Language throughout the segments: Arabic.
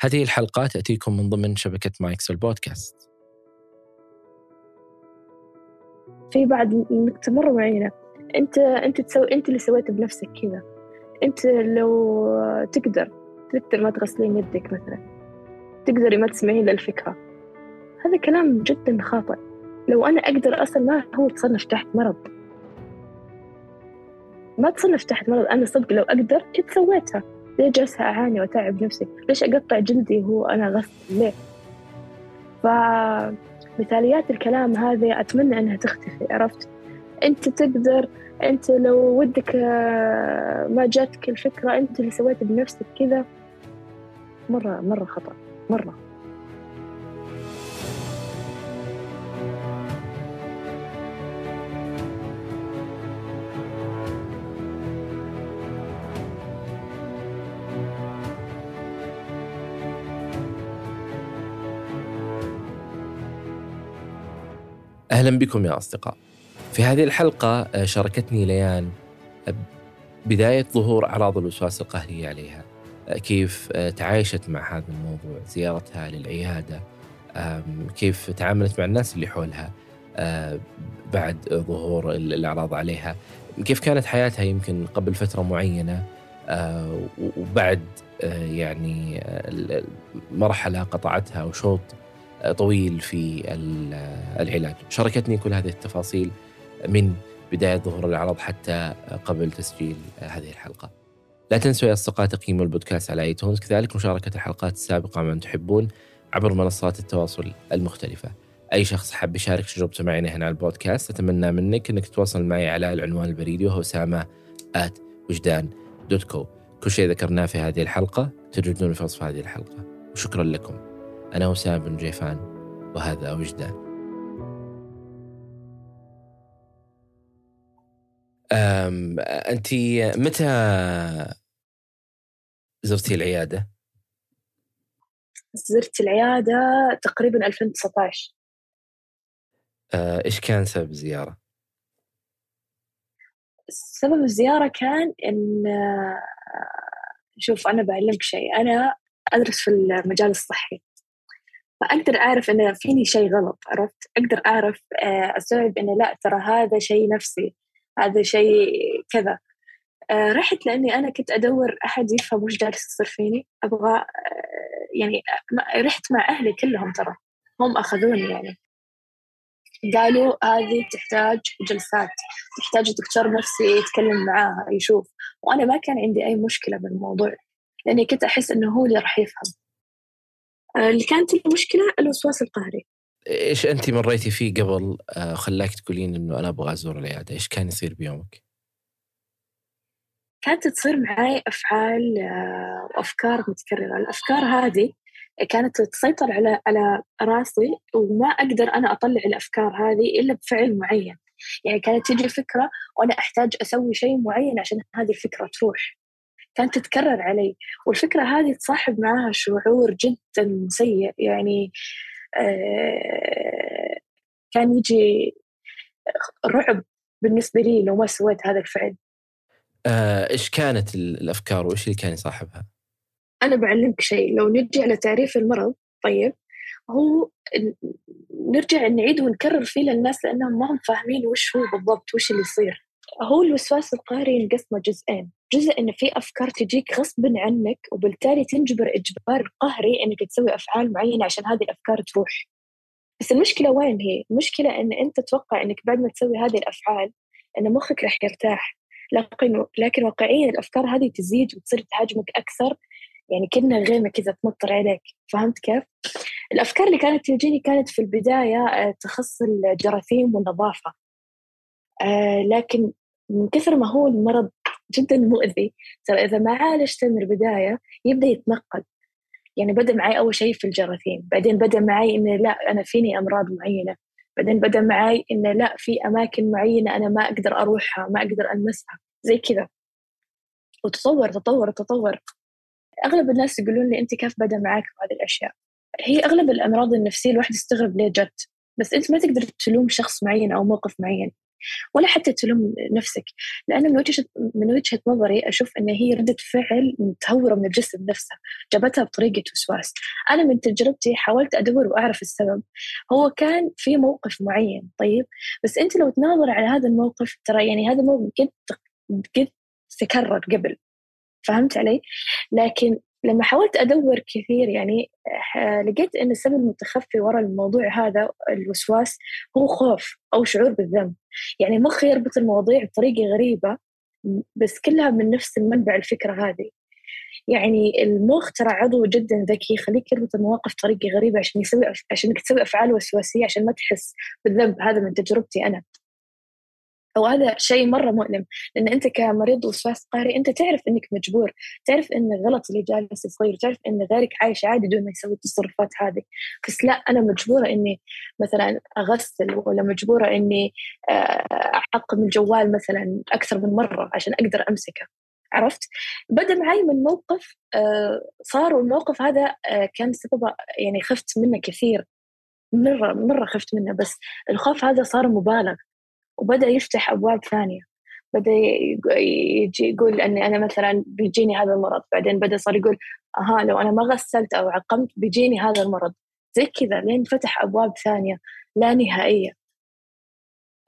هذه الحلقة تأتيكم من ضمن شبكة مايكس البودكاست. في بعد نقطة مرة معينة أنت أنت تسوي أنت اللي سويته بنفسك كذا. أنت لو تقدر تقدر ما تغسلين يدك مثلا. تقدري ما تسمعين للفكرة هذا كلام جدا خاطئ. لو أنا أقدر أصلا ما هو تصنف تحت مرض. ما تصنف تحت مرض. أنا صدق لو أقدر كنت سويتها؟ ليه جالسة أعاني وأتعب نفسي؟ ليش أقطع جلدي هو أنا غسل ليه فمثاليات الكلام هذه أتمنى أنها تختفي عرفت؟ أنت تقدر أنت لو ودك آه، ما جاتك الفكرة أنت اللي سويت بنفسك كذا مرة مرة خطأ مرة. أهلا بكم يا أصدقاء. في هذه الحلقة آه، شاركتني ليان بداية ظهور أعراض الوسواس القهري عليها. آه، كيف آه، تعايشت مع هذا الموضوع زيارتها للعيادة كيف تعاملت مع الناس اللي حولها بعد ظهور الأعراض عليها. كيف كانت حياتها يمكن قبل فترة معينة وبعد يعني مرحلة قطعتها وشوط طويل في العلاج. شاركتني كل هذه التفاصيل من بداية ظهور الأعراض حتى قبل تسجيل هذه الحلقة. لا تنسوا يا أصدقاء تقييم البودكاست على آيتونز. كذلك مشاركة الحلقات السابقة من تحبون عبر منصات التواصل المختلفة. أي شخص حاب يشارك تجربته معنا هنا على البودكاست أتمنى منك أنك تتواصل معي على العنوان البريدي وهو أسامة آت وجدان دوت كو كل شيء ذكرناه في هذه الحلقة تجدون في وصف هذه الحلقة. وشكرا لكم. أنا وسام بن جيفان وهذا وجدان أم أنت متى زرتي العيادة؟ زرت العيادة تقريبا 2019 أه، إيش كان سبب الزيارة؟ سبب الزيارة كان إن شوف أنا بعلمك شيء أنا أدرس في المجال الصحي فأقدر أعرف إن فيني شيء غلط عرفت؟ أقدر أعرف آه، أستوعب إنه لا ترى هذا شيء نفسي هذا شيء كذا. آه، رحت لأني أنا كنت أدور أحد يفهم وش جالس يصير فيني. أبغى آه، يعني رحت مع أهلي كلهم ترى هم أخذوني يعني. قالوا هذه تحتاج جلسات تحتاج دكتور نفسي يتكلم معاها يشوف. وأنا ما كان عندي أي مشكلة بالموضوع لأني كنت أحس إنه هو اللي راح يفهم. اللي كانت المشكلة الوسواس القهري. إيش أنت مريتي فيه قبل؟ آه، خلاك تقولين إنه أنا أبغى أزور العيادة، إيش كان يصير بيومك؟ كانت تصير معي أفعال آه، وافكار متكررة، الأفكار هذه كانت تسيطر على على راسي وما أقدر أنا أطلع الأفكار هذه إلا بفعل معين، يعني كانت تجي فكرة وأنا أحتاج أسوي شيء معين عشان هذه الفكرة تروح. كانت تتكرر علي. والفكرة هذه تصاحب معها شعور جدا سيء. يعني آه كان يجي رعب بالنسبة لي لو ما سويت هذا الفعل. آه، إيش كانت الأفكار وإيش اللي كان يصاحبها؟ أنا بعلمك شيء. لو نرجع لتعريف المرض طيب هو نرجع نعيد ونكرر فيه للناس لأنهم ما هم فاهمين وش هو بالضبط وش اللي يصير. هو الوسواس القهري ينقسم جزئين. جزء إن في أفكار تجيك غصبا عنك وبالتالي تنجبر إجبار قهري إنك تسوي أفعال معينة عشان هذه الأفكار تروح. بس المشكلة وين هي؟ المشكلة إن أنت تتوقع إنك بعد ما تسوي هذه الأفعال إن مخك راح يرتاح. لكن لكن واقعيا الأفكار هذه تزيد وتصير تهاجمك أكثر. يعني كنا غيمة كذا تمطر عليك. فهمت كيف؟ الأفكار اللي كانت تجيني كانت في البداية آه، تخص الجراثيم والنظافة. آه لكن من كثر ما هو المرض جدا مؤذي ترى إذا ما عالجته من البداية يبدأ يتنقل. يعني بدأ معي أول شيء في الجراثيم بعدين بدأ معي إنه لا أنا فيني أمراض معينة بعدين بدأ معي إنه لا في أماكن معينة أنا ما أقدر أروحها ما أقدر ألمسها زي كذا. وتطور تطور تطور. أغلب الناس يقولون لي أنت كيف بدأ معك هذه الأشياء؟ هي أغلب الأمراض النفسية الواحد يستغرب ليه جت بس أنت ما تقدر تلوم شخص معين أو موقف معين. ولا حتى تلوم نفسك. لأن من وجهة من وجهة نظري أشوف أن هي ردة فعل متهورة من الجسم نفسه جابتها بطريقة وسواس. أنا من تجربتي حاولت أدور وأعرف السبب. هو كان في موقف معين طيب؟ بس أنت لو تناظر على هذا الموقف ترى يعني هذا الموقف قد قد تكرر قبل. فهمت علي؟ لكن لما حاولت أدور كثير يعني لقيت أن السبب المتخفي وراء الموضوع هذا الوسواس هو خوف أو شعور بالذنب. يعني مخي يربط المواضيع بطريقة غريبة بس كلها من نفس المنبع الفكرة هذه. يعني المخ ترى عضو جدا ذكي يخليك يربط المواقف بطريقة غريبة عشان يسوي عشان تسوي أفعال وسواسية عشان ما تحس بالذنب. هذا من تجربتي أنا. وهذا شيء مرة مؤلم لأن أنت كمريض وسواس قهري أنت تعرف إنك مجبور تعرف إن الغلط اللي جالس يصير تعرف إن غيرك عايش عادي دون ما يسوي التصرفات هذه. بس لا أنا مجبورة إني مثلا أغسل ولا مجبورة إني آه، أعقم الجوال مثلا أكثر من مرة عشان أقدر أمسكه. عرفت؟ بدا معي من موقف آه، صار والموقف هذا آه، كان سببه يعني خفت منه كثير. مرة مرة خفت منه بس الخوف هذا صار مبالغ. وبدأ يفتح أبواب ثانية. بدأ يجي يقول أني أنا مثلا بيجيني هذا المرض. بعدين بدأ صار يقول أها لو أنا ما غسلت أو عقمت بيجيني هذا المرض. زي كذا لين فتح أبواب ثانية لا نهائية.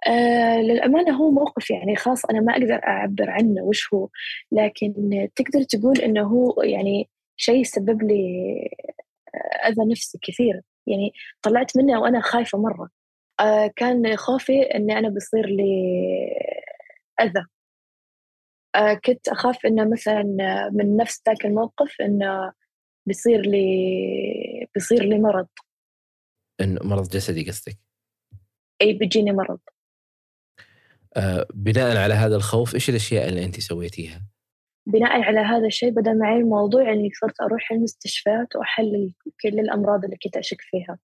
آه للأمانة هو موقف يعني خاص أنا ما أقدر أعبر عنه وش هو. لكن تقدر تقول إنه هو يعني شيء سبب لي أذى نفسي كثير. يعني طلعت منه وأنا خايفة مرة. كان خوفي إني أنا بصير لي أذى. آه، كنت أخاف إنه مثلا من نفس ذاك الموقف إنه بيصير لي بيصير لي مرض. إن مرض جسدي قصدك؟ إي بيجيني مرض. آه بناء على هذا الخوف إيش الأشياء اللي انت سويتيها؟ بناء على هذا الشيء بدأ معي الموضوع إني صرت أروح المستشفيات وأحلل كل الأمراض اللي كنت أشك فيها.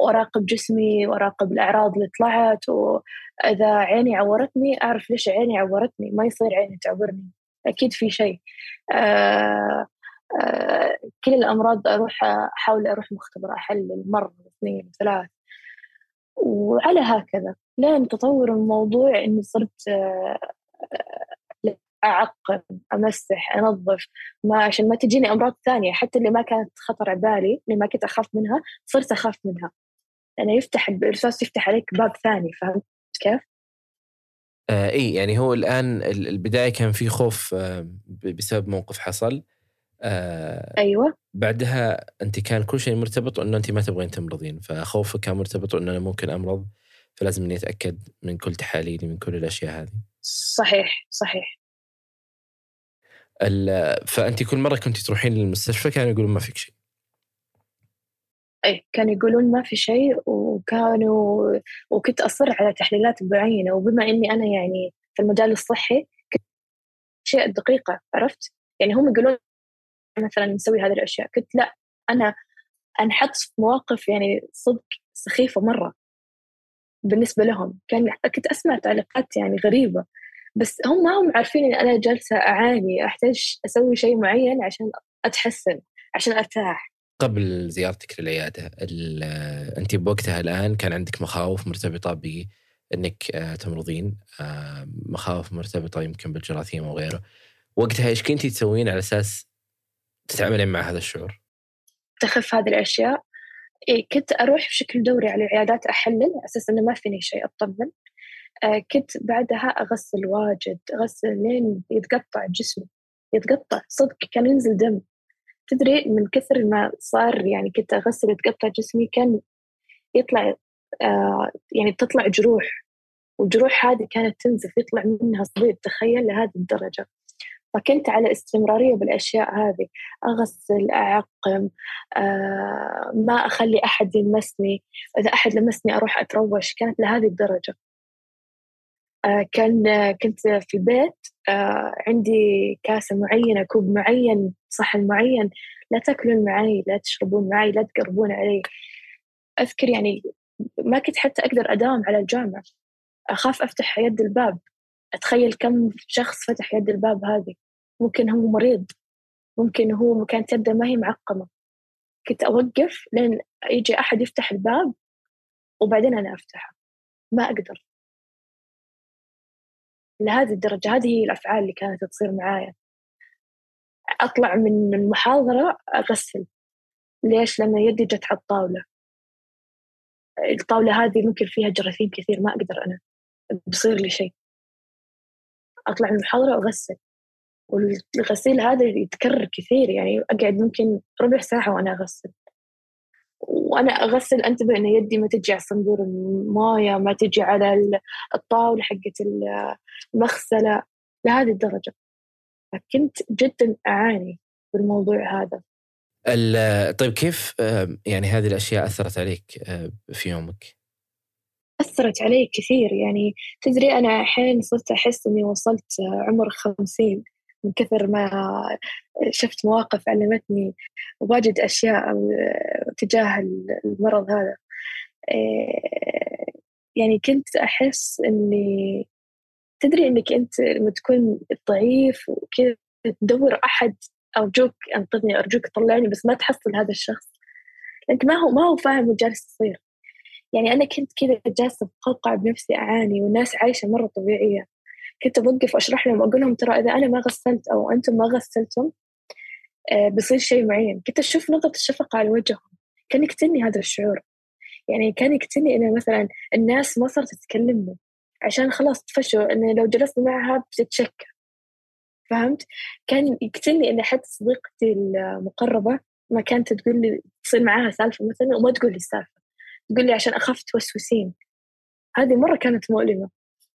وأراقب جسمي وأراقب الأعراض اللي طلعت وإذا عيني عورتني أعرف ليش عيني عورتني ما يصير عيني تعورني أكيد في شيء. آه آه كل الأمراض أروح أحاول أروح مختبر أحلل مرة اثنين ثلاث وعلى هكذا. لين تطور الموضوع إني صرت آه أعقم أمسح أنظف ما عشان ما تجيني أمراض ثانية. حتى اللي ما كانت خطر على بالي اللي ما كنت أخاف منها صرت أخاف منها. لأنه يفتح الإرساس يفتح عليك باب ثاني فهمت كيف؟ آه إي يعني هو الآن البداية كان في خوف آه بسبب موقف حصل. آه أيوه. بعدها أنت كان كل شيء مرتبط انه أنت ما تبغين تمرضين فخوفك كان مرتبط انه أنا ممكن أمرض فلازم إني أتأكد من كل تحاليلي من كل الأشياء هذه. صحيح صحيح. فأنت كل مرة كنت تروحين للمستشفى كانوا يقولون ما فيك شيء. اي كانوا يقولون ما في شيء وكانوا وكنت أصر على تحليلات معينه وبما إني أنا يعني في المجال الصحي أشياء دقيقة عرفت؟ يعني هم يقولون مثلا نسوي هذه الأشياء. كنت لا أنا أنحط في مواقف يعني صدق سخيفة مرة بالنسبة لهم. كان كنت أسمع تعليقات يعني غريبة. بس هم ما هم عارفين إن أنا جالسة أعاني أحتاج أسوي شيء معين عشان أتحسن عشان أرتاح. قبل زيارتك للعيادة أنت بوقتها الآن كان عندك مخاوف مرتبطة بإنك آه، تمرضين آه، مخاوف مرتبطة يمكن بالجراثيم أو غيره. وقتها إيش كنتي تسوين على أساس تتعاملين مع هذا الشعور؟ تخف هذه الأشياء. إيه كنت أروح بشكل دوري على العيادات أحلل أساس إنه ما فيني شيء أطمن. آه كنت بعدها أغسل واجد أغسل لين يتقطع جسمي يتقطع صدق كان ينزل دم. تدري من كثر ما صار يعني كنت أغسل يتقطع جسمي كان يطلع آه يعني بتطلع جروح والجروح هذه كانت تنزف يطلع منها صديد تخيل لهذه الدرجة. فكنت على استمرارية بالأشياء هذه أغسل أعقم آه ما أخلي أحد يلمسني إذا أحد لمسني أروح أتروش كانت لهذه الدرجة. كان آه كنت في البيت آه عندي كاسة معينة كوب معين صحن معين لا تأكلون معي لا تشربون معي لا تقربون علي. أذكر يعني ما كنت حتى أقدر أداوم على الجامعة. أخاف أفتح يد الباب. أتخيل كم شخص فتح يد الباب هذه. ممكن هو مريض. ممكن هو كانت يده ما هي معقمة. كنت أوقف لين يجي أحد يفتح الباب وبعدين أنا أفتحه. ما أقدر. لهذه الدرجة. هذه هي الأفعال اللي كانت تصير معايا. أطلع من المحاضرة أغسل. ليش؟ لأن يدي جت على الطاولة. الطاولة هذه ممكن فيها جراثيم كثير ما أقدر أنا. بصير لي شيء. أطلع من المحاضرة وأغسل والغسيل هذا يتكرر كثير يعني أقعد ممكن ربع ساعة وأنا أغسل. وأنا أغسل أنتبه إن يدي ما تجي على صندوق الموية ما تجي على الطاولة حقت المغسلة. لهذه الدرجة. فكنت جدا أعاني بالموضوع هذا. طيب كيف يعني هذه الأشياء أثرت عليك في يومك؟ أثرت علي كثير. يعني تدري أنا الحين صرت أحس إني وصلت عمر خمسين من كثر ما شفت مواقف علمتني واجد أشياء تجاه المرض هذا. يعني كنت أحس إني تدري إنك أنت لما تكون ضعيف وكذا تدور أحد أرجوك أنقذني أرجوك طلعني بس ما تحصل هذا الشخص. لأنك ما هو ما هو فاهم اللي جالس يصير. يعني أنا كنت كذا جالسة بقوقع بنفسي أعاني والناس عايشة مرة طبيعية. كنت بوقف وأشرح لهم وأقول لهم ترى إذا أنا ما غسلت أو أنتم ما غسلتم آه بيصير شيء معين. كنت أشوف نظرة الشفقة على وجههم. كان يقتلني هذا الشعور. يعني كان يقتلني إنه مثلا الناس ما صارت تتكلمني عشان خلاص تفشوا إنه لو جلست معها بتتشكى. فهمت؟ كان يقتلني إن حتى صديقتي المقربة ما كانت تقول لي تصير معاها سالفة مثلا وما تقول لي السالفة. تقول لي عشان أخاف توسوسين. هذه مرة كانت مؤلمة.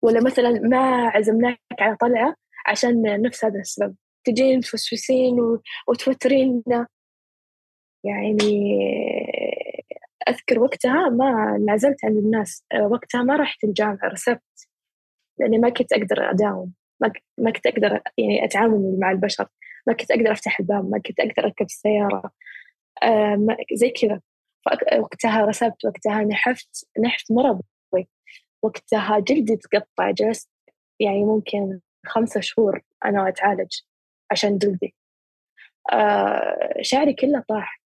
ولا مثلا ما عزمناك على طلعة عشان نفس هذا السبب. تجين توسوسين وتوترينا. يعني أذكر وقتها ما انعزلت عن الناس. وقتها ما رحت الجامعة رسبت. لأني ما كنت أقدر أداوم. ما كنت أقدر يعني أتعامل مع البشر. ما كنت أقدر أفتح الباب ما كنت أقدر أركب السيارة. آه زي كذا. وقتها رسبت وقتها نحفت نحفت مرض. وقتها جلدي تقطع جلست يعني ممكن خمسة شهور أنا أتعالج عشان جلدي. آه شعري كله طاح.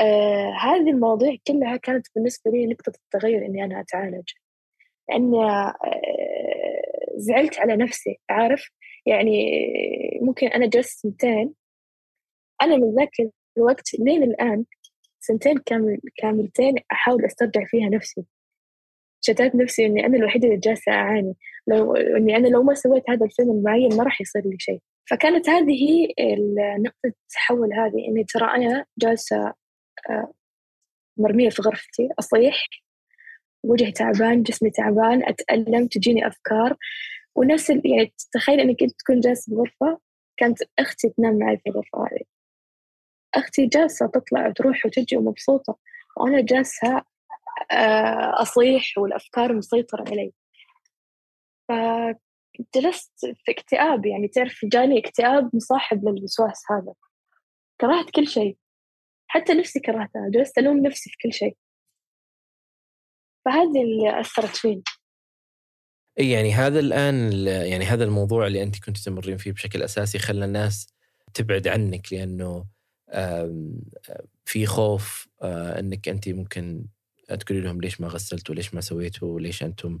آه هذه المواضيع كلها كانت بالنسبة لي نقطة التغير إني أنا أتعالج. لأني آه زعلت على نفسي عارف؟ يعني ممكن أنا جلست سنتين أنا من ذاك الوقت لين الآن سنتين كامل كاملتين أحاول أسترجع فيها نفسي. شتات نفسي إني أنا الوحيدة اللي جالسة أعاني. لو إني أنا لو ما سويت هذا الفيلم المعين ما راح يصير لي شيء. فكانت هذه نقطة التحول هذه إني ترى أنا جالسة آه، مرمية في غرفتي أصيح وجهي تعبان جسمي تعبان أتألم تجيني أفكار. ونفس يعني تخيل إنك أنت تكون جالسة في غرفة كانت أختي تنام معي في الغرفة هذه. أختي جالسة تطلع وتروح وتجي ومبسوطة. وأنا جالسة آه، أصيح والأفكار مسيطرة علي. فجلست في اكتئاب يعني تعرف جاني اكتئاب مصاحب للوسواس هذا. كرهت كل شيء. حتى نفسي كرهتها. جلست ألوم نفسي في كل شيء. فهذه اللي أثرت فيني. يعني هذا الآن يعني هذا الموضوع اللي أنت كنت تمرين فيه بشكل أساسي خلى الناس تبعد عنك لأنه في خوف آه، أنك أنت ممكن تقولي لهم ليش ما غسلتوا ليش ما سويتوا وليش أنتم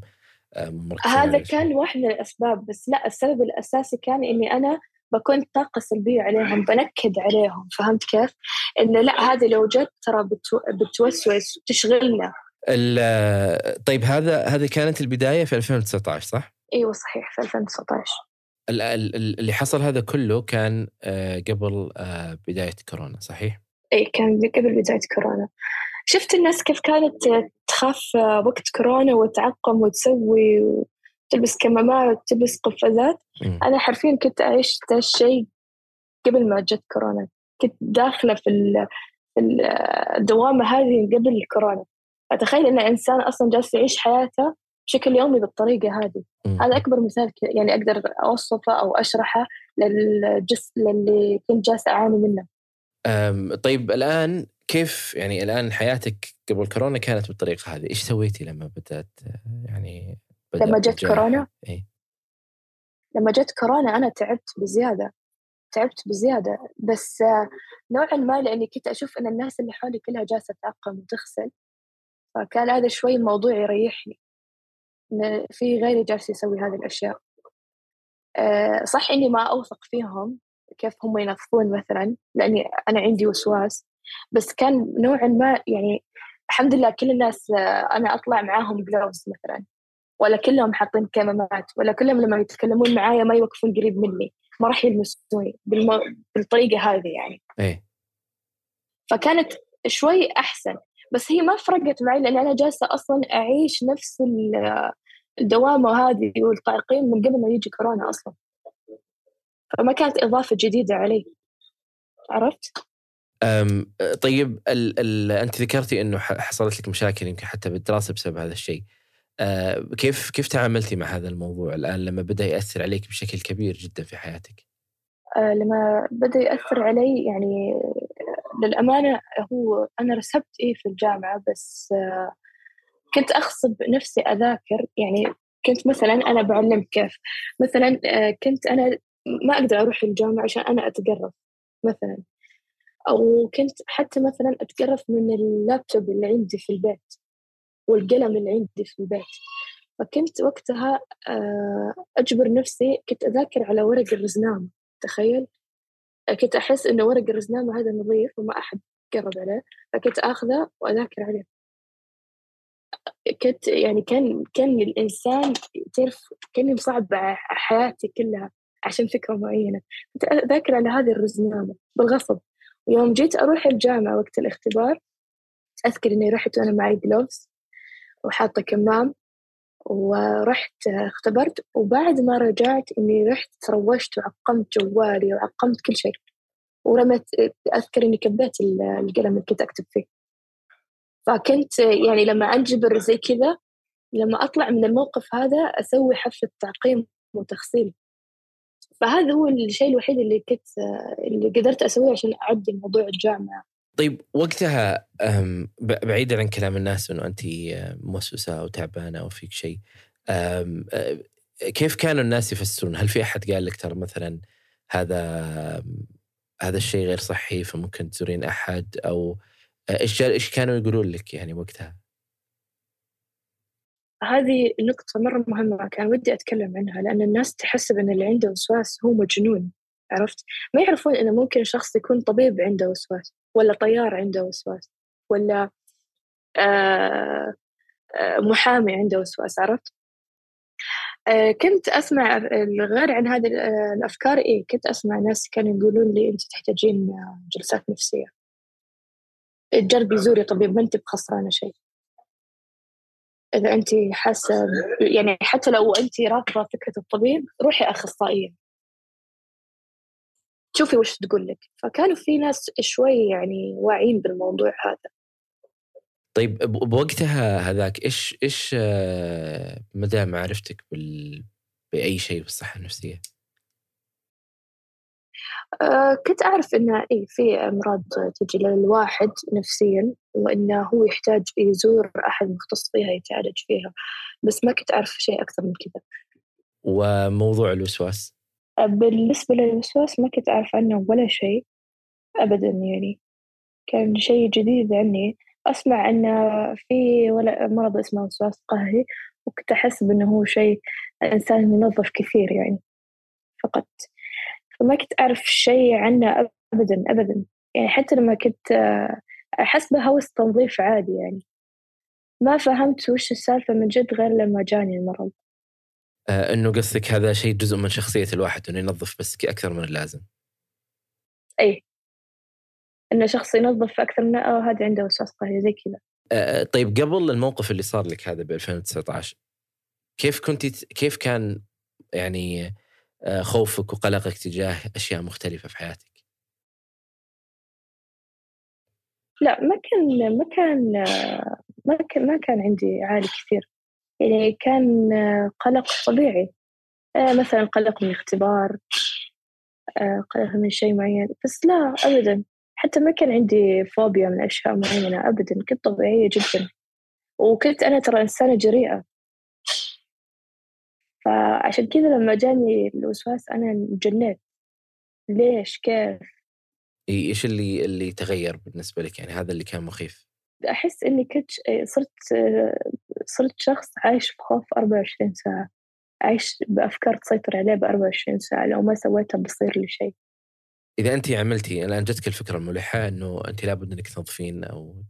هذا كان واحد من الأسباب بس لا السبب الأساسي كان إني أنا بكون طاقة سلبية عليهم بنكد عليهم فهمت كيف؟ إنه لا هذه لو جت ترى بتوسوس وتشغلنا طيب هذا هذه كانت البداية في 2019 صح؟ إيوه صحيح في 2019 اللي حصل هذا كله كان آه، قبل آه، بداية كورونا صحيح؟ اي كان قبل بداية كورونا شفت الناس كيف كانت تخاف وقت كورونا وتعقم وتسوي وتلبس كمامات وتلبس قفازات؟ أنا حرفيا كنت اعيش ذا الشيء قبل ما جت كورونا. كنت داخلة في الدوامة هذه قبل الكورونا أتخيل إن إنسان أصلا جالس يعيش حياته بشكل يومي بالطريقة هذه. م. هذا أكبر مثال يعني أقدر أوصفه أو أشرحه للجس للي كنت جالسة أعاني منه. طيب الآن كيف يعني الآن حياتك قبل كورونا كانت بالطريقة هذه؟ إيش سويتي لما بدأت يعني بدأت لما جت كورونا؟ إيه؟ لما جت كورونا أنا تعبت بزيادة تعبت بزيادة. بس نوعا ما لأني كنت أشوف أن الناس اللي حولي كلها جالسة تعقم وتغسل فكان هذا شوي موضوع يريحني. إن في غيري جالس يسوي هذه الأشياء. آه، صح إني ما أوثق فيهم كيف هم ينظفون مثلا لأني أنا عندي وسواس. بس كان نوعا ما يعني الحمد لله كل الناس آه، أنا أطلع معاهم جلوفز مثلا ولا كلهم حاطين كمامات ولا كلهم لما يتكلمون معايا ما يوقفون قريب مني ما راح يلمسوني بالم... بالطريقة هذه يعني. إيه. فكانت شوي أحسن بس هي ما فرقت معي لأن أنا جالسة أصلا أعيش نفس الدوامة هذه والتعقيم من قبل ما يجي كورونا أصلا. فما كانت إضافة جديدة علي. عرفت؟ طيب ال ال أنت ذكرتي إنه حصلت لك مشاكل يمكن حتى بالدراسة بسبب هذا الشيء. أه كيف كيف تعاملتي مع هذا الموضوع الآن لما بدأ يأثر عليك بشكل كبير جدا في حياتك؟ أه لما بدأ يأثر علي يعني للأمانة هو أنا رسبت إيه في الجامعة بس أه كنت اغصب نفسي أذاكر يعني كنت مثلا أنا بعلمك كيف مثلا كنت أنا ما أقدر أروح الجامعة عشان أنا أتقرف مثلا أو كنت حتى مثلا أتقرف من اللابتوب اللي عندي في البيت والقلم اللي عندي في البيت. فكنت وقتها آه، أجبر نفسي كنت أذاكر على ورق الرزنامة تخيل؟ كنت أحس إنه ورق الرزنامة هذا نظيف وما أحد يقرب عليه فكنت آخذه وأذاكر عليه. كنت يعني كان كان الإنسان تعرف كاني مصعب حياتي كلها عشان فكرة معينة. كنت أذاكر على هذه الرزنامة بالغصب. يوم جيت أروح الجامعة وقت الاختبار أذكر إني رحت وأنا معي جلوفز وحاطة كمام ورحت اختبرت وبعد ما رجعت إني رحت تروشت وعقمت جوالي وعقمت كل شيء ورمت أذكر إني كبيت القلم اللي كنت أكتب فيه. فكنت يعني لما أنجبر زي كذا لما أطلع من الموقف هذا أسوي حفلة تعقيم وتغسيل فهذا هو الشيء الوحيد اللي كنت اللي قدرت أسويه عشان أعدي موضوع الجامعة طيب وقتها بعيدا عن كلام الناس إنه أنت موسوسة أو تعبانة أو فيك شيء كيف كانوا الناس يفسرون؟ هل في أحد قال لك ترى مثلا هذا هذا الشيء غير صحي فممكن تزورين أحد أو إيش إيش كانوا يقولون لك يعني وقتها؟ هذه نقطة مرة مهمة كان ودي أتكلم عنها لأن الناس تحسب أن اللي عنده وسواس هو مجنون عرفت؟ ما يعرفون أنه ممكن شخص يكون طبيب عنده وسواس ولا طيار عنده وسواس ولا آه آه محامي عنده وسواس عرفت؟ آه كنت أسمع غير عن هذه آه، الأفكار إيه كنت أسمع ناس كانوا يقولون لي أنت تحتاجين جلسات نفسية جربي زوري طبيب ما أنت بخسرانة شيء إذا أنت حاسة يعني حتى لو أنت رافضة فكرة الطبيب روحي أخصائية. شوفي وش تقول لك. فكانوا في ناس شوي يعني واعيين بالموضوع هذا. طيب بوقتها هذاك إيش إيش آه، مدى معرفتك بال... بأي شيء بالصحة النفسية؟ آه، كنت أعرف إن إيه في أمراض تجي للواحد نفسيا وإنه هو يحتاج يزور أحد مختص فيها يتعالج فيها بس ما كنت أعرف شيء أكثر من كذا. وموضوع الوسواس؟ آه، بالنسبة للوسواس ما كنت أعرف عنه ولا شيء أبدا يعني. كان شيء جديد عني. أسمع أن في مرض اسمه وسواس قهري وكنت أحسب أنه هو شيء إنسان منظف كثير يعني. فقط فما كنت أعرف شيء عنه أبدا أبدا يعني حتى لما كنت آه، أحس بهوس تنظيف عادي يعني ما فهمت وش السالفة من جد غير لما جاني المرض آه إنه قصدك هذا شيء جزء من شخصية الواحد إنه ينظف بس أكثر من اللازم. اي إنه شخص ينظف أكثر من آه هذا عنده وسواس قهري زي كذا. آه طيب قبل الموقف اللي صار لك هذا ب 2019 كيف كنت كيف كان يعني آه، خوفك وقلقك تجاه أشياء مختلفة في حياتك؟ لا ما كان ما كان ما كان ما كان عندي عالي كثير. يعني كان قلق طبيعي. آه، مثلا قلق من اختبار آه، قلق من شيء معين. بس لا أبدا. حتى ما كان عندي فوبيا من أشياء معينة أبدا. كنت طبيعية جدا. وكنت أنا ترى إنسانة جريئة. فعشان كذا لما جاني الوسواس أنا جنيت ليش؟ كيف؟ إيش اللي اللي تغير بالنسبة لك؟ يعني هذا اللي كان مخيف. أحس إني كنت صرت صرت شخص عايش بخوف 24 ساعة. عايش بأفكار تسيطر عليه ب 24 ساعة. لو ما سويتها بصير لي شيء. إذا أنت عملتي الآن جتك الفكرة الملحة إنه أنت لابد إنك تنظفين أو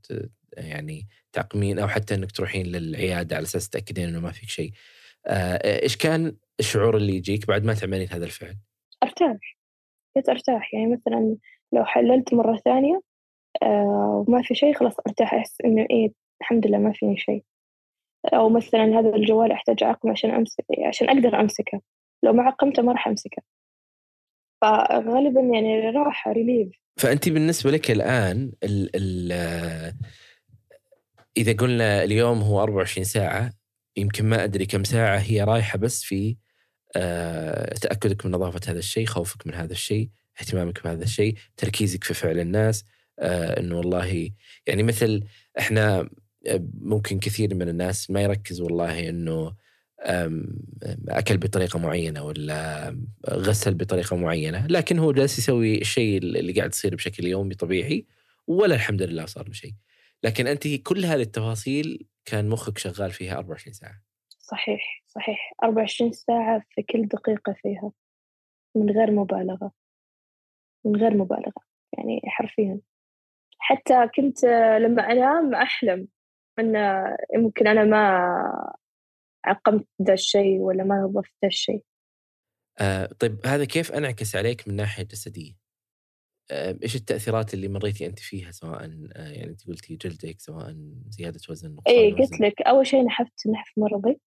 يعني تعقمين أو حتى إنك تروحين للعيادة على أساس تأكدين إنه ما فيك شيء. آه، إيش كان الشعور اللي يجيك بعد ما تعملين هذا الفعل؟ أرتاح. كنت أرتاح. يعني مثلا لو حللت مرة ثانية آه وما في شيء خلاص أرتاح. أحس إنه إيه الحمد لله ما فيني شيء. أو مثلا هذا الجوال أحتاج أعقمه عشان أمسك عشان أقدر أمسكه. لو ما عقمته ما راح أمسكه. فغالبا يعني راحة ريليف فأنت بالنسبة لك الآن ال ال إذا قلنا اليوم هو 24 ساعة يمكن ما أدري كم ساعة هي رايحة بس في آه، تأكدك من نظافة هذا الشيء خوفك من هذا الشيء اهتمامك بهذا الشيء تركيزك في فعل الناس آه، إنه والله يعني مثل إحنا آه، ممكن كثير من الناس ما يركز والله إنه أكل بطريقة معينة ولا غسل بطريقة معينة لكن هو جالس يسوي الشيء اللي قاعد يصير بشكل يومي طبيعي ولا الحمد لله صار له شيء لكن أنت كل هذه التفاصيل كان مخك شغال فيها 24 ساعة. صحيح صحيح. 24 ساعة في كل دقيقة فيها. من غير مبالغة. من غير مبالغة. يعني حرفيا. حتى كنت لما أنام أحلم أن ممكن أنا ما عقمت ذا الشيء ولا ما نظفت ذا الشيء. آه طيب هذا كيف أنعكس عليك من ناحية جسدية؟ آه إيش التأثيرات اللي مريتي أنت فيها؟ سواء آه يعني أنت قلتي جلدك سواء زيادة وزن اي قلت لك أول شيء نحفت نحف مرضي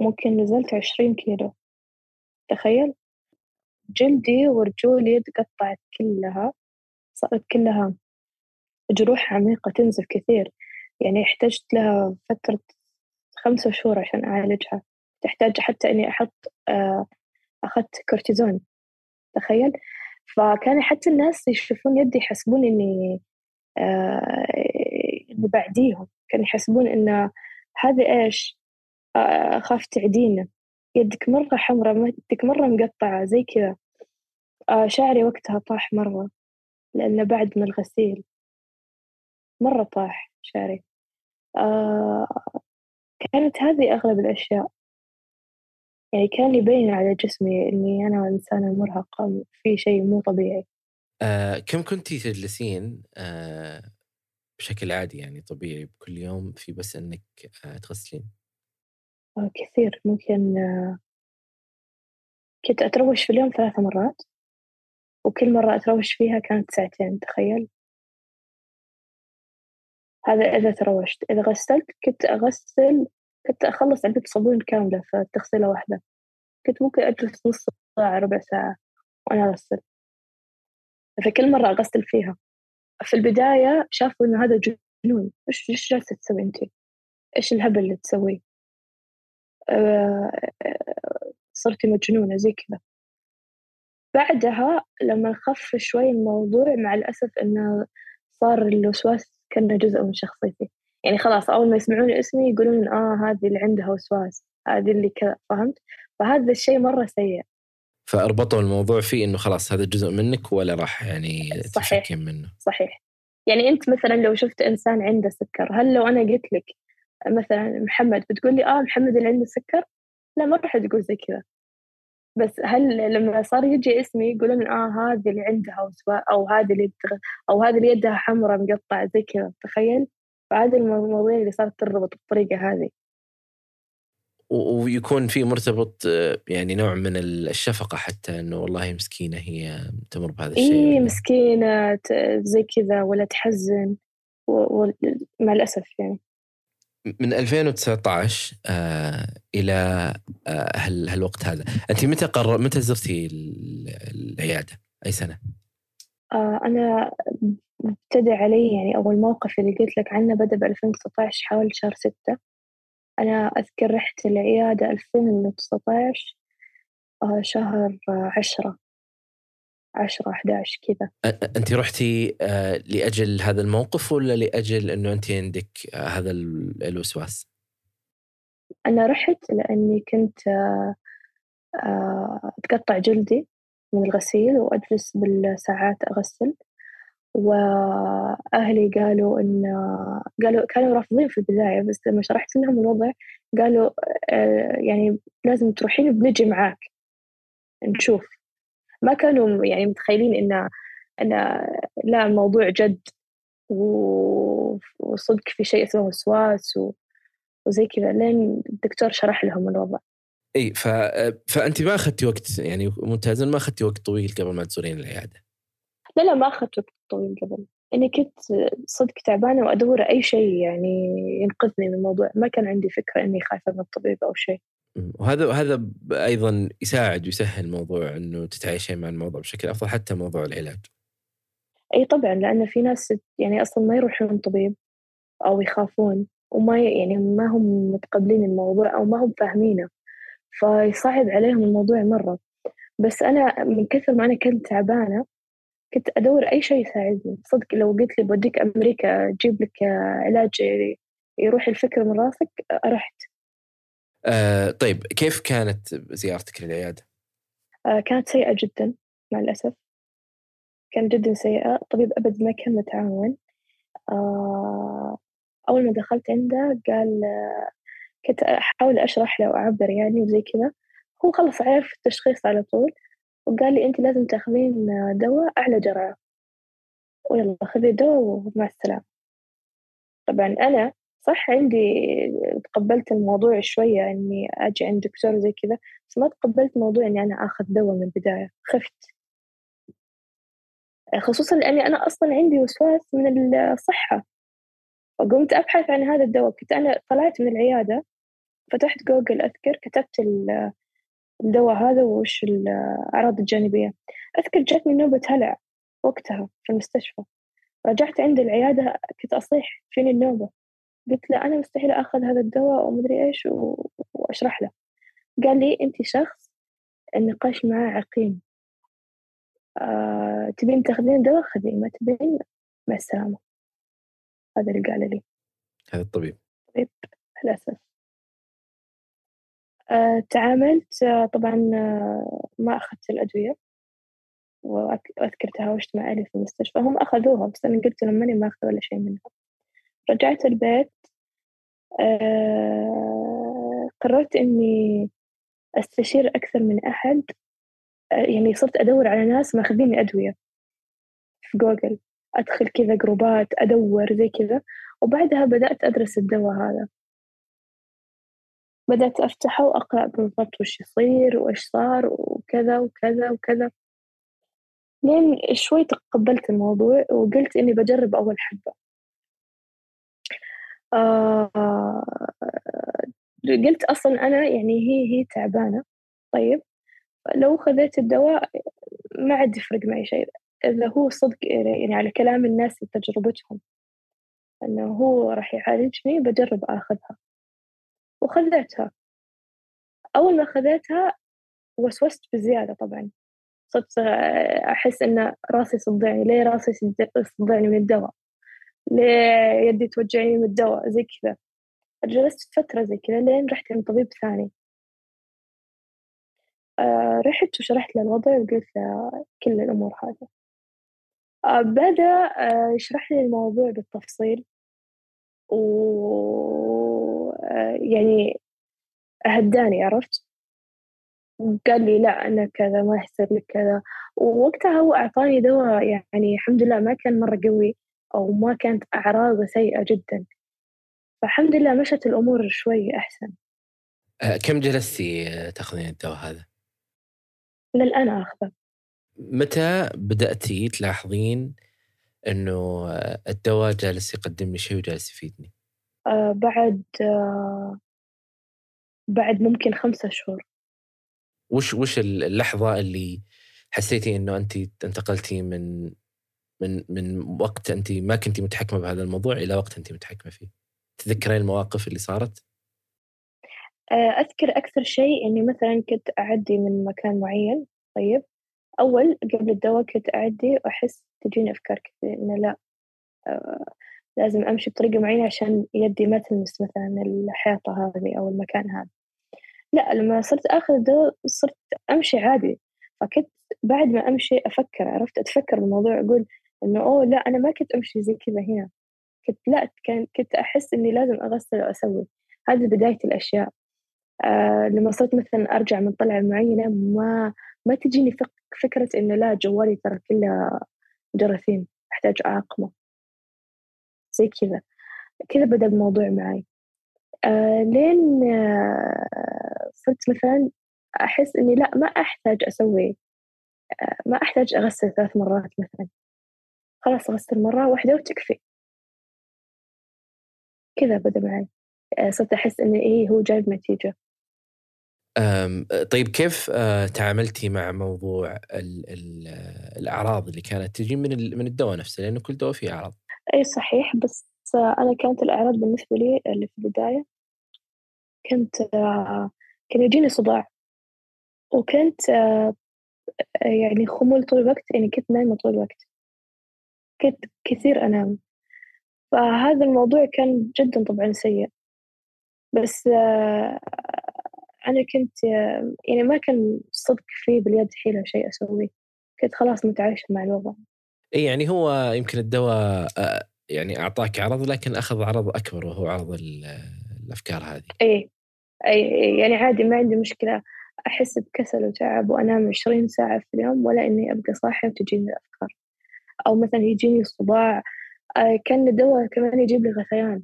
ممكن نزلت عشرين كيلو. تخيل؟ جلدي ورجولي تقطعت كلها صارت كلها جروح عميقة تنزف كثير. يعني احتجت لها فترة خمسة شهور عشان أعالجها. تحتاج حتى إني أحط آه، أخذت كورتيزون. تخيل؟ فكان حتى الناس يشوفون يدي يحسبون إني آه، إني بعديهم. كانوا يحسبون إنه هذا إيش؟ آه، أخاف تعدينا يدك مرة حمراء يدك مرة مقطعة زي كذا. شعري وقتها طاح مرة لأنه بعد من الغسيل. مرة طاح شعري. كانت هذه أغلب الأشياء. يعني كان يبين على جسمي إني أنا إنسانة مرهقة في شيء مو طبيعي. آه كم كنتي تجلسين آه بشكل عادي يعني طبيعي بكل يوم في بس إنك آه تغسلين؟ آه كثير. ممكن آه كنت أتروش في اليوم ثلاث مرات وكل مرة أتروش فيها كانت ساعتين تخيل. هذا إذا تروشت. إذا غسلت كنت أغسل كنت أخلص علبة صابون كاملة في تغسيلة واحدة. كنت ممكن أجلس نص ساعة ربع ساعة وأنا أغسل فكل مرة أغسل فيها. في البداية شافوا إنه هذا جنون. إيش إيش جالسة تسوي أنت؟ إيش الهبل اللي تسويه؟ أه صرتي مجنونة زي كذا. بعدها لما خف شوي الموضوع مع الأسف إنه صار الوسواس كأنه جزء من شخصيتي. يعني خلاص أول ما يسمعون اسمي يقولون آه هذه اللي عندها وسواس هذه اللي كذا فهمت؟ فهذا الشيء مرة سيء. فأربطوا الموضوع فيه إنه خلاص هذا جزء منك ولا راح يعني صحيح. منه؟ صحيح. يعني أنت مثلا لو شفت إنسان عنده سكر هل لو أنا قلت لك مثلا محمد بتقول لي آه محمد اللي عنده سكر؟ لا ما راح تقول زي كذا. بس هل لما صار يجي اسمي يقولون آه هذه اللي عندها وسواء أو هذه اللي بتغ... أو هذه اللي يدها حمراء مقطعة زي كذا تخيل؟ فهذه المواضيع اللي صارت تربط بالطريقة هذه. ويكون في مرتبط يعني نوع من الشفقة حتى إنه والله مسكينة هي تمر بهذا الشيء اي مسكينة زي كذا ولا تحزن مع الأسف يعني. من 2019 آه إلى آه هال هالوقت هذا. انت متى قرر متى زرتي العيادة؟ أي سنة؟ آه أنا ابتدى علي يعني أول موقف اللي قلت لك عنه بدأ ب 2019 حوالي شهر 6 أنا أذكر رحت العيادة 2019 آه شهر 10 10 11 كذا. انت رحتي آه، لأجل هذا الموقف ولا لأجل إنه انت عندك آه، هذا الوسواس؟ أنا رحت لأني كنت أتقطع جلدي من الغسيل وأجلس بالساعات أغسل. وأهلي قالوا إن قالوا كانوا رافضين في البداية بس لما شرحت لهم الوضع قالوا آه، يعني لازم تروحين بنجي معاك. نشوف. ما كانوا يعني متخيلين إن إن لا الموضوع جد وصدق في شيء اسمه وسواس وزي كذا لين الدكتور شرح لهم الوضع. إي ف... فانت ما اخذتي وقت يعني ممتازا ما اخذتي وقت طويل قبل ما تزورين العيادة. لا لا ما أخذت وقت طويل قبل إني كنت صدق تعبانة وأدور أي شيء يعني ينقذني من الموضوع. ما كان عندي فكرة إني خايفة من الطبيب أو شيء وهذا هذا أيضا يساعد ويسهل الموضوع إنه تتعايشين مع الموضوع بشكل أفضل حتى موضوع العلاج. إي طبعا لأن في ناس يعني أصلا ما يروحون طبيب أو يخافون وما يعني ما هم متقبلين الموضوع أو ما هم فاهمينه. فيصعب عليهم الموضوع مرة. بس أنا من كثر ما أنا كنت تعبانة كنت أدور أي شيء يساعدني. صدق لو قلت لي بوديك أمريكا أجيب لك علاج يروح الفكرة من راسك رحت. آه طيب كيف كانت زيارتك للعيادة؟ آه كانت سيئة جدا مع الأسف. كانت جدا سيئة. الطبيب أبد ما كان متعاون. آه أول ما دخلت عنده قال كنت أحاول أشرح له وأعبر يعني وزي كذا. هو خلص عرف التشخيص على طول. وقال لي أنت لازم تاخذين دواء أعلى جرعة. ويلا خذي الدواء ومع السلامة. طبعا أنا صح عندي تقبلت الموضوع شوية إني أجي عند دكتور زي كذا بس ما تقبلت موضوع إني أنا آخذ دواء من البداية خفت. خصوصا لأني أنا أصلا عندي وسواس من الصحة. فقمت أبحث عن هذا الدواء كنت أنا طلعت من العيادة فتحت جوجل أذكر كتبت الدواء هذا وش الأعراض الجانبية. أذكر جاتني نوبة هلع وقتها في المستشفى. رجعت عند العيادة كنت أصيح فيني النوبة. قلت له أنا مستحيل أخذ هذا الدواء ومدري إيش وأشرح له. قال لي أنت شخص النقاش معاه عقيم. آه، تبين تاخذين دواء؟ خذي ما تبين مع السلامة. هذا اللي قال لي. هذا الطبيب. طبيب للأسف. تعاملت آه، طبعا آه، ما أخذت الأدوية وأذكر تهاوشت مع أهلي في المستشفى هم أخذوها بس أنا قلت لهم ماني ماخذة ولا شيء منها. رجعت البيت قررت إني أستشير أكثر من أحد يعني صرت أدور على ناس ماخذين أدوية في جوجل أدخل كذا جروبات أدور زي كذا. وبعدها بدأت أدرس الدواء هذا. بدأت أفتحه وأقرأ بالضبط وش يصير وإيش صار وكذا وكذا وكذا. لين شوي تقبلت الموضوع وقلت إني بجرب أول حبة. آه قلت أصلا أنا يعني هي هي تعبانة. طيب لو خذيت الدواء ما عاد يفرق معي شيء. إذا هو صدق يعني على كلام الناس وتجربتهم إنه هو راح يعالجني بجرب آخذها. وخذيتها أول ما خذيتها وسوست بزيادة طبعا. صرت أحس إن راسي صدعني ليه راسي صدعني من الدواء؟ ليه يدي توجعني من الدواء؟ زي كذا. جلست فترة زي كذا لين رحت عند طبيب ثاني. آه رحت وشرحت له الوضع وقلت له كل الأمور هذه. آه بدأ آه يشرح لي الموضوع بالتفصيل. و آه، يعني هداني عرفت؟ قال لي لا أنا كذا ما يحصل لك كذا. ووقتها هو أعطاني دواء يعني الحمد لله ما كان مرة قوي أو ما كانت أعراضه سيئة جدا. فالحمد لله مشت الأمور شوي أحسن. آه، كم جلستي آه، تاخذين الدواء هذا؟ للآن آخذه. متى بدأتي تلاحظين إنه الدواء جالس يقدم لي شيء وجالس يفيدني؟ آه بعد آه بعد ممكن خمسة شهور وش وش اللحظة اللي حسيتي إنه انت انتقلتي من من من وقت انت ما كنتي متحكمة بهذا الموضوع إلى وقت انت متحكمة فيه؟ تذكرين المواقف اللي صارت؟ آه، أذكر أكثر شيء إني مثلا كنت أعدي من مكان معين طيب أول قبل الدواء كنت أعدي وأحس تجيني أفكار كثير إنه لأ لازم أمشي بطريقة معينة عشان يدي ما تلمس مثلا الحيطة هذه أو المكان هذا. لا لما صرت آخذ الدواء صرت أمشي عادي. فكنت بعد ما أمشي أفكر عرفت أتفكر بالموضوع أقول إنه أوه لا أنا ما كنت أمشي زي كذا هنا. كنت لا كان كنت أحس إني لازم أغسل وأسوي. هذه بداية الأشياء. آه لما صرت مثلا أرجع من طلعة معينة ما ما تجيني فكرة إنه لا جوالي ترى كله جراثيم أحتاج أعقمه زي كذا كذا بدأ الموضوع معي آه لين آه صرت مثلا أحس إني لا ما أحتاج أسوي آه ما أحتاج أغسل ثلاث مرات مثلا. خلاص أغسل مرة واحدة وتكفي. كذا بدأ معي آه صرت أحس إني إيه هو جايب نتيجة. طيب كيف آه، تعاملتي مع موضوع ال الأعراض اللي كانت تجي من من الدواء نفسه؟ لأنه كل دواء فيه أعراض. أي صحيح بس أنا كانت الأعراض بالنسبة لي اللي في البداية كنت كان يجيني صداع. وكنت يعني خمول طول الوقت يعني كنت نايمة طول الوقت. كنت كثير أنام. فهذا الموضوع كان جدا طبعا سيء. بس أنا كنت يعني ما كان صدق في باليد حيلة شيء أسويه. كنت خلاص متعايشة مع الوضع. إي يعني هو يمكن الدواء يعني أعطاك عرض لكن أخذ عرض أكبر وهو عرض الأفكار هذه. إي أي يعني عادي ما عندي مشكلة. أحس بكسل وتعب وأنام عشرين ساعة في اليوم ولا إني أبقى صاحية وتجيني الأفكار. أو مثلا يجيني صداع كأن الدواء كمان يجيب لي غثيان.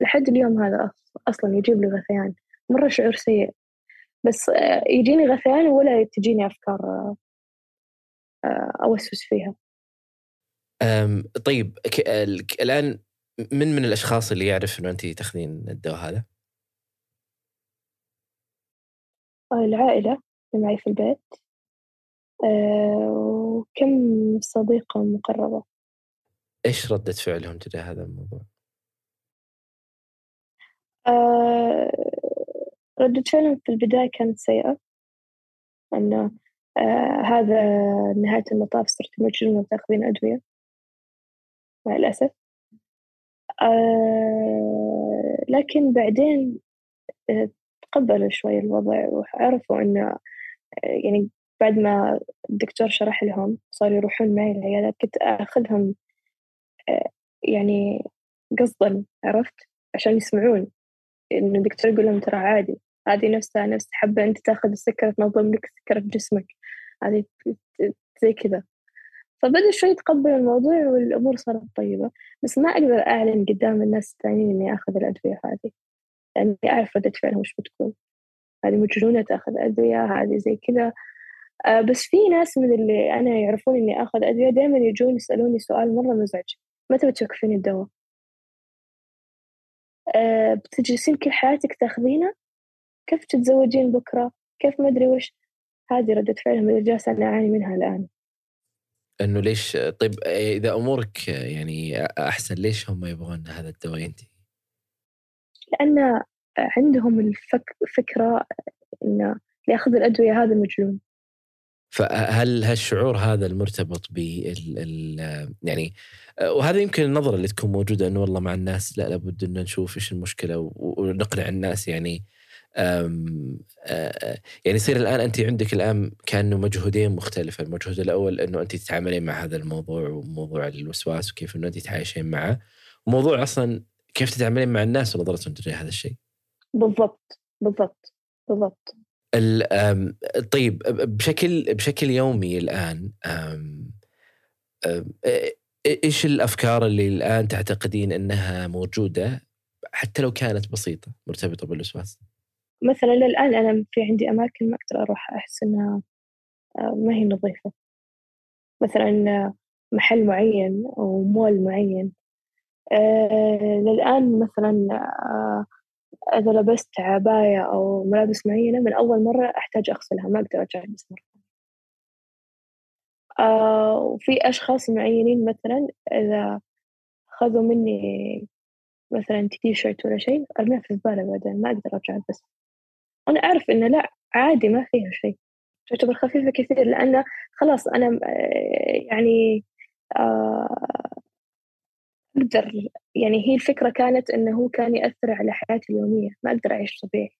لحد اليوم هذا أصلا يجيب لي غثيان. مرة شعور سيء. بس آه، يجيني غثيان ولا تجيني أفكار آه، آه، أوسوس فيها. طيب الآن من من الأشخاص اللي يعرف أنه أنت تاخذين الدواء هذا؟ العائلة اللي معي في البيت وكم صديقة مقربة إيش ردة فعلهم تجاه هذا الموضوع؟ ردة فعلهم في البداية كانت سيئة أنه آه هذا نهاية المطاف صرت مجنونة وتاخذين أدوية مع الأسف. آه لكن بعدين آه تقبلوا شوي الوضع وعرفوا أنه آه يعني بعد ما الدكتور شرح لهم صاروا يروحون معي العيادات كنت أخذهم آه يعني قصدا عرفت؟ عشان يسمعون. إنه الدكتور يقول لهم ترى عادي هذه نفسها نفس حبة أنت تاخذ السكر تنظم لك السكر في جسمك. هذه زي كذا. فبدأ شوي يتقبل الموضوع والأمور صارت طيبة بس ما أقدر أعلن قدام الناس الثانيين إني آخذ الأدوية هذه لأني أعرف ردة فعلهم وش بتكون. هذه مجنونة تأخذ أدوية هذه زي كذا. آه بس في ناس من اللي أنا يعرفون إني آخذ أدوية دائما يجون يسألوني سؤال مرة مزعج. متى بتوقفين الدواء؟ آه بتجلسين كل حياتك تاخذينه؟ كيف تتزوجين بكرة؟ كيف ما أدري وش؟ هذه ردة فعلهم اللي جالسة أنا أعاني منها الآن. إنه ليش طيب إذا أمورك يعني أحسن ليش هم يبغون هذا الدواء ينتهي؟ لأن عندهم الفكرة إنه ياخذ الأدوية هذا مجنون فهل هالشعور هذا المرتبط بال يعني وهذا يمكن النظرة اللي تكون موجودة إنه والله مع الناس لا لابد ان نشوف إيش المشكلة ونقنع الناس يعني يعني يصير الآن انت عندك الآن كأنه مجهودين مختلفة، المجهود الأول إنه انت تتعاملين مع هذا الموضوع وموضوع الوسواس وكيف إنه انت تعايشين معه، وموضوع أصلا كيف تتعاملين مع الناس ونظرتهم تجاه هذا الشيء. بالضبط بالضبط بالضبط. طيب بشكل بشكل يومي الآن إيش الأفكار اللي الآن تعتقدين إنها موجودة حتى لو كانت بسيطة مرتبطة بالوسواس؟ مثلا للآن أنا في عندي أماكن ما أقدر أروح أحس إنها آه، ما هي نظيفة. مثلا محل معين أو مول معين. آه للآن مثلا آه إذا لبست عباية أو ملابس معينة من أول مرة أحتاج أغسلها ما أقدر أرجع ألبس مرة آه وفي أشخاص معينين مثلا إذا خذوا مني مثلا تي شيرت ولا شيء أرميها في الزبالة بعدين ما أقدر أرجع ألبسها. أنا أعرف إنه لا عادي ما فيها شيء. تعتبر خفيفة كثير لأن خلاص أنا آه، يعني آه، أقدر يعني هي الفكرة كانت إنه هو كان يأثر على حياتي اليومية ما أقدر أعيش طبيعي.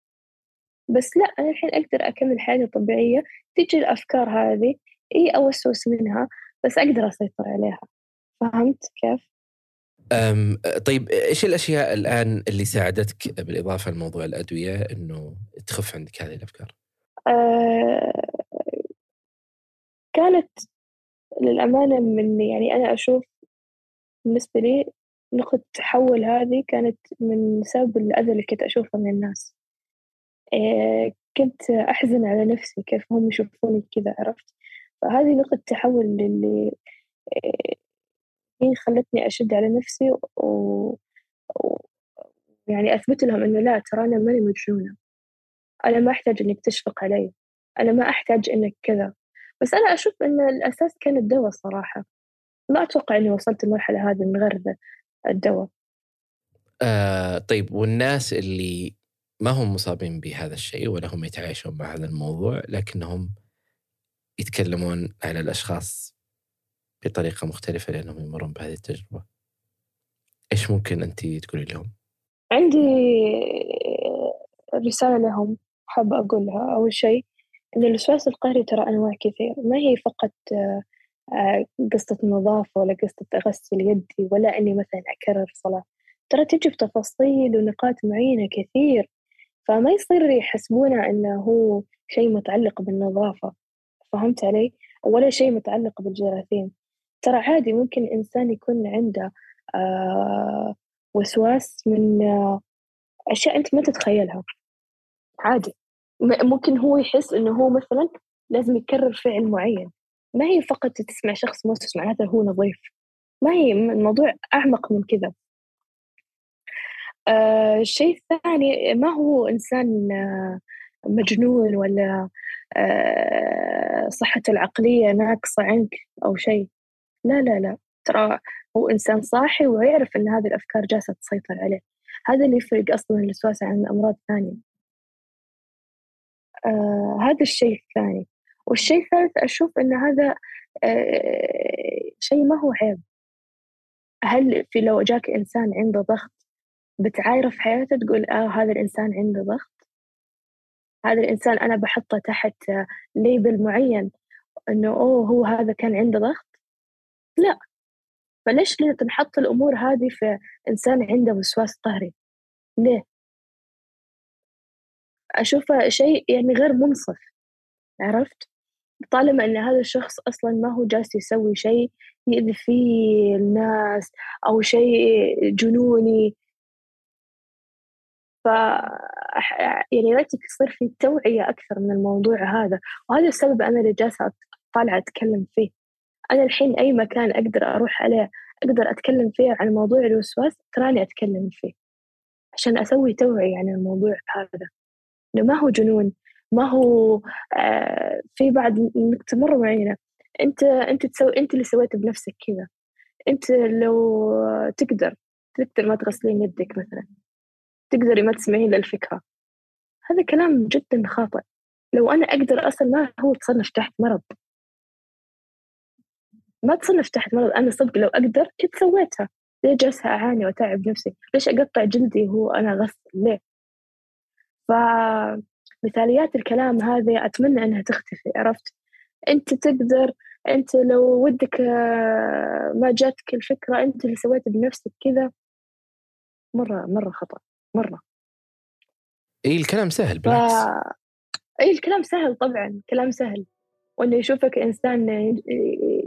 بس لا أنا الحين أقدر أكمل حياتي طبيعية تجي الأفكار هذه إي أوسوس منها بس أقدر أسيطر عليها. فهمت كيف؟ طيب إيش الأشياء الآن اللي ساعدتك بالإضافة لموضوع الأدوية إنه تخف عندك هذه الأفكار؟ أه كانت للأمانة من يعني أنا أشوف بالنسبة لي نقطة تحول هذه كانت من سبب الأذى اللي كنت أشوفه من الناس أه كنت أحزن على نفسي كيف هم يشوفوني كذا عرفت فهذه نقطة تحول اللي أه هي خلتني أشد على نفسي و... و... يعني أثبت لهم إنه لا ترى أنا ماني مجنونة. أنا ما أحتاج إنك تشفق علي. أنا ما أحتاج إنك كذا. بس أنا أشوف إن الأساس كان الدواء صراحة. ما أتوقع إني وصلت المرحلة هذه من غير الدواء. آه طيب والناس اللي ما هم مصابين بهذا الشيء ولا هم يتعايشون مع هذا الموضوع لكنهم يتكلمون على الأشخاص بطريقة مختلفة لأنهم يمرون بهذه التجربة. إيش ممكن أنت تقولي لهم؟ عندي رسالة لهم حابة أقولها. أول شيء إن الوسواس القهري ترى أنواع كثير ما هي فقط آه، قصة نظافة ولا قصة أغسل يدي ولا إني مثلا أكرر صلاة. ترى تجي بتفاصيل ونقاط معينة كثير فما يصير يحسبونه إنه هو شيء متعلق بالنظافة. فهمت علي؟ ولا شيء متعلق بالجراثيم. ترى عادي ممكن إنسان يكون عنده آه وسواس من آه أشياء أنت ما تتخيلها. عادي. ممكن هو يحس إنه هو مثلا لازم يكرر فعل معين. ما هي فقط تسمع شخص موسوس معناته هو نظيف. ما هي الموضوع أعمق من كذا. آه الشيء الثاني ما هو إنسان آه مجنون ولا آه صحته العقلية ناقصة عنك أو شيء؟ لا لا لا. ترى هو إنسان صاحي ويعرف إن هذه الأفكار جالسة تسيطر عليه. هذا اللي يفرق أصلا الوسواس عن الأمراض الثانية آه هذا الشيء الثاني. والشيء الثالث أشوف إن هذا آه شيء ما هو عيب. هل في لو جاك إنسان عنده ضغط بتعايره في حياته تقول آه هذا الإنسان عنده ضغط؟ هذا الإنسان أنا بحطه تحت ليبل معين إنه أوه هو هذا كان عنده ضغط؟ لا. فليش تنحط الأمور هذه في إنسان عنده وسواس قهري ليه؟ أشوفه شيء يعني غير منصف عرفت؟ طالما أن هذا الشخص أصلا ما هو جالس يسوي شيء يؤذي فيه الناس أو شيء جنوني. ف يعني ليتك يصير في توعية أكثر من الموضوع هذا. وهذا السبب أنا اللي جالسة طالعة أتكلم فيه. أنا الحين أي مكان أقدر أروح عليه أقدر أتكلم فيه عن موضوع الوسواس تراني أتكلم فيه. عشان أسوي توعية عن الموضوع هذا. إنه ما هو جنون ما هو آه في بعض نقطة مرة معينة. أنت أنت تسوي أنت اللي سويت بنفسك كذا. أنت لو تقدر تقدر ما تغسلين يدك مثلا. تقدري ما تسمعين للفكرة. هذا كلام جدا خاطئ. لو أنا أقدر أصلا ما هو تصنف تحت مرض. ما تصنف تحت مرض. أنا صدق لو أقدر كنت سويتها. ليه جالسة أعاني وأتعب نفسي؟ ليش أقطع جلدي هو أنا غسل ليه؟ فمثاليات الكلام هذه أتمنى أنها تختفي عرفت؟ أنت تقدر أنت لو ودك آه، ما جاتك الفكرة أنت اللي سويت بنفسك كذا مرة مرة خطأ مرة. إي الكلام سهل بالعكس. ف... إي الكلام سهل طبعا كلام سهل. وإنه يشوفك إنسان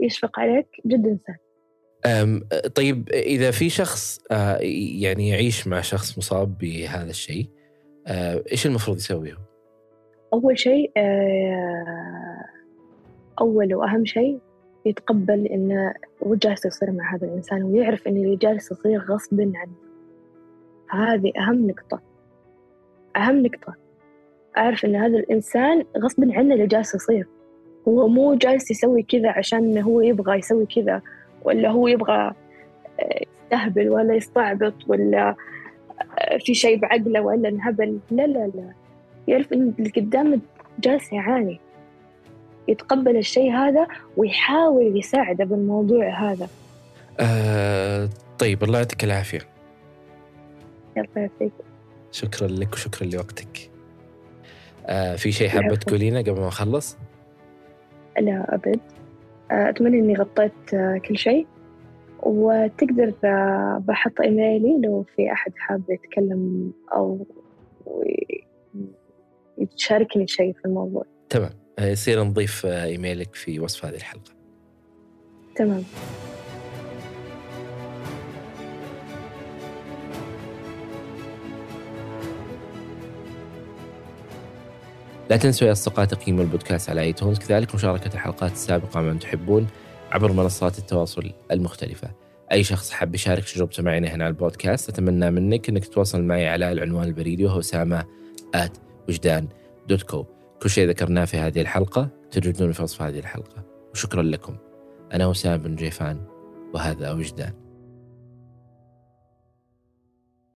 يشفق عليك جدا سهل. طيب إذا في شخص آه، يعني يعيش مع شخص مصاب بهذا الشيء آه، إيش المفروض يسويه؟ أول شيء آه، أول وأهم شيء يتقبل انه هو جالس يصير مع هذا الإنسان ويعرف إن اللي جالس يصير غصب عنه. هذه أهم نقطة. أهم نقطة. أعرف إن هذا الإنسان غصب عنه اللي جالس يصير. هو مو جالس يسوي كذا عشان هو يبغى يسوي كذا ولا هو يبغى آه، يستهبل ولا يستعبط ولا آه، في شيء بعقله ولا انهبل. لا لا لا. يعرف إن اللي قدامه جالس يعاني. يتقبل الشيء هذا ويحاول يساعده بالموضوع هذا. آه طيب الله يعطيك العافية. الله يعافيك شكرا لك وشكرا لوقتك. آه في شيء حابة تقولينه قبل ما أخلص؟ لا أبد. أتمنى إني غطيت كل شيء. وتقدر بحط إيميلي لو في أحد حاب يتكلم أو يشاركني شيء في الموضوع. تمام. يصير نضيف إيميلك في وصف هذه الحلقة. تمام. لا تنسوا يا أصدقاء تقييم البودكاست على آيتونز. كذلك مشاركة الحلقات السابقة مع من تحبون عبر منصات التواصل المختلفة. أي شخص حاب يشارك تجربته معنا هنا على البودكاست أتمنى منك أنك تتواصل معي على العنوان البريدي وهو أسامة آت وجدان دوت كو كل شيء ذكرناه في هذه الحلقة تجدون في وصف هذه الحلقة. وشكرا لكم. أنا أسامة بن جيفان وهذا وجدان.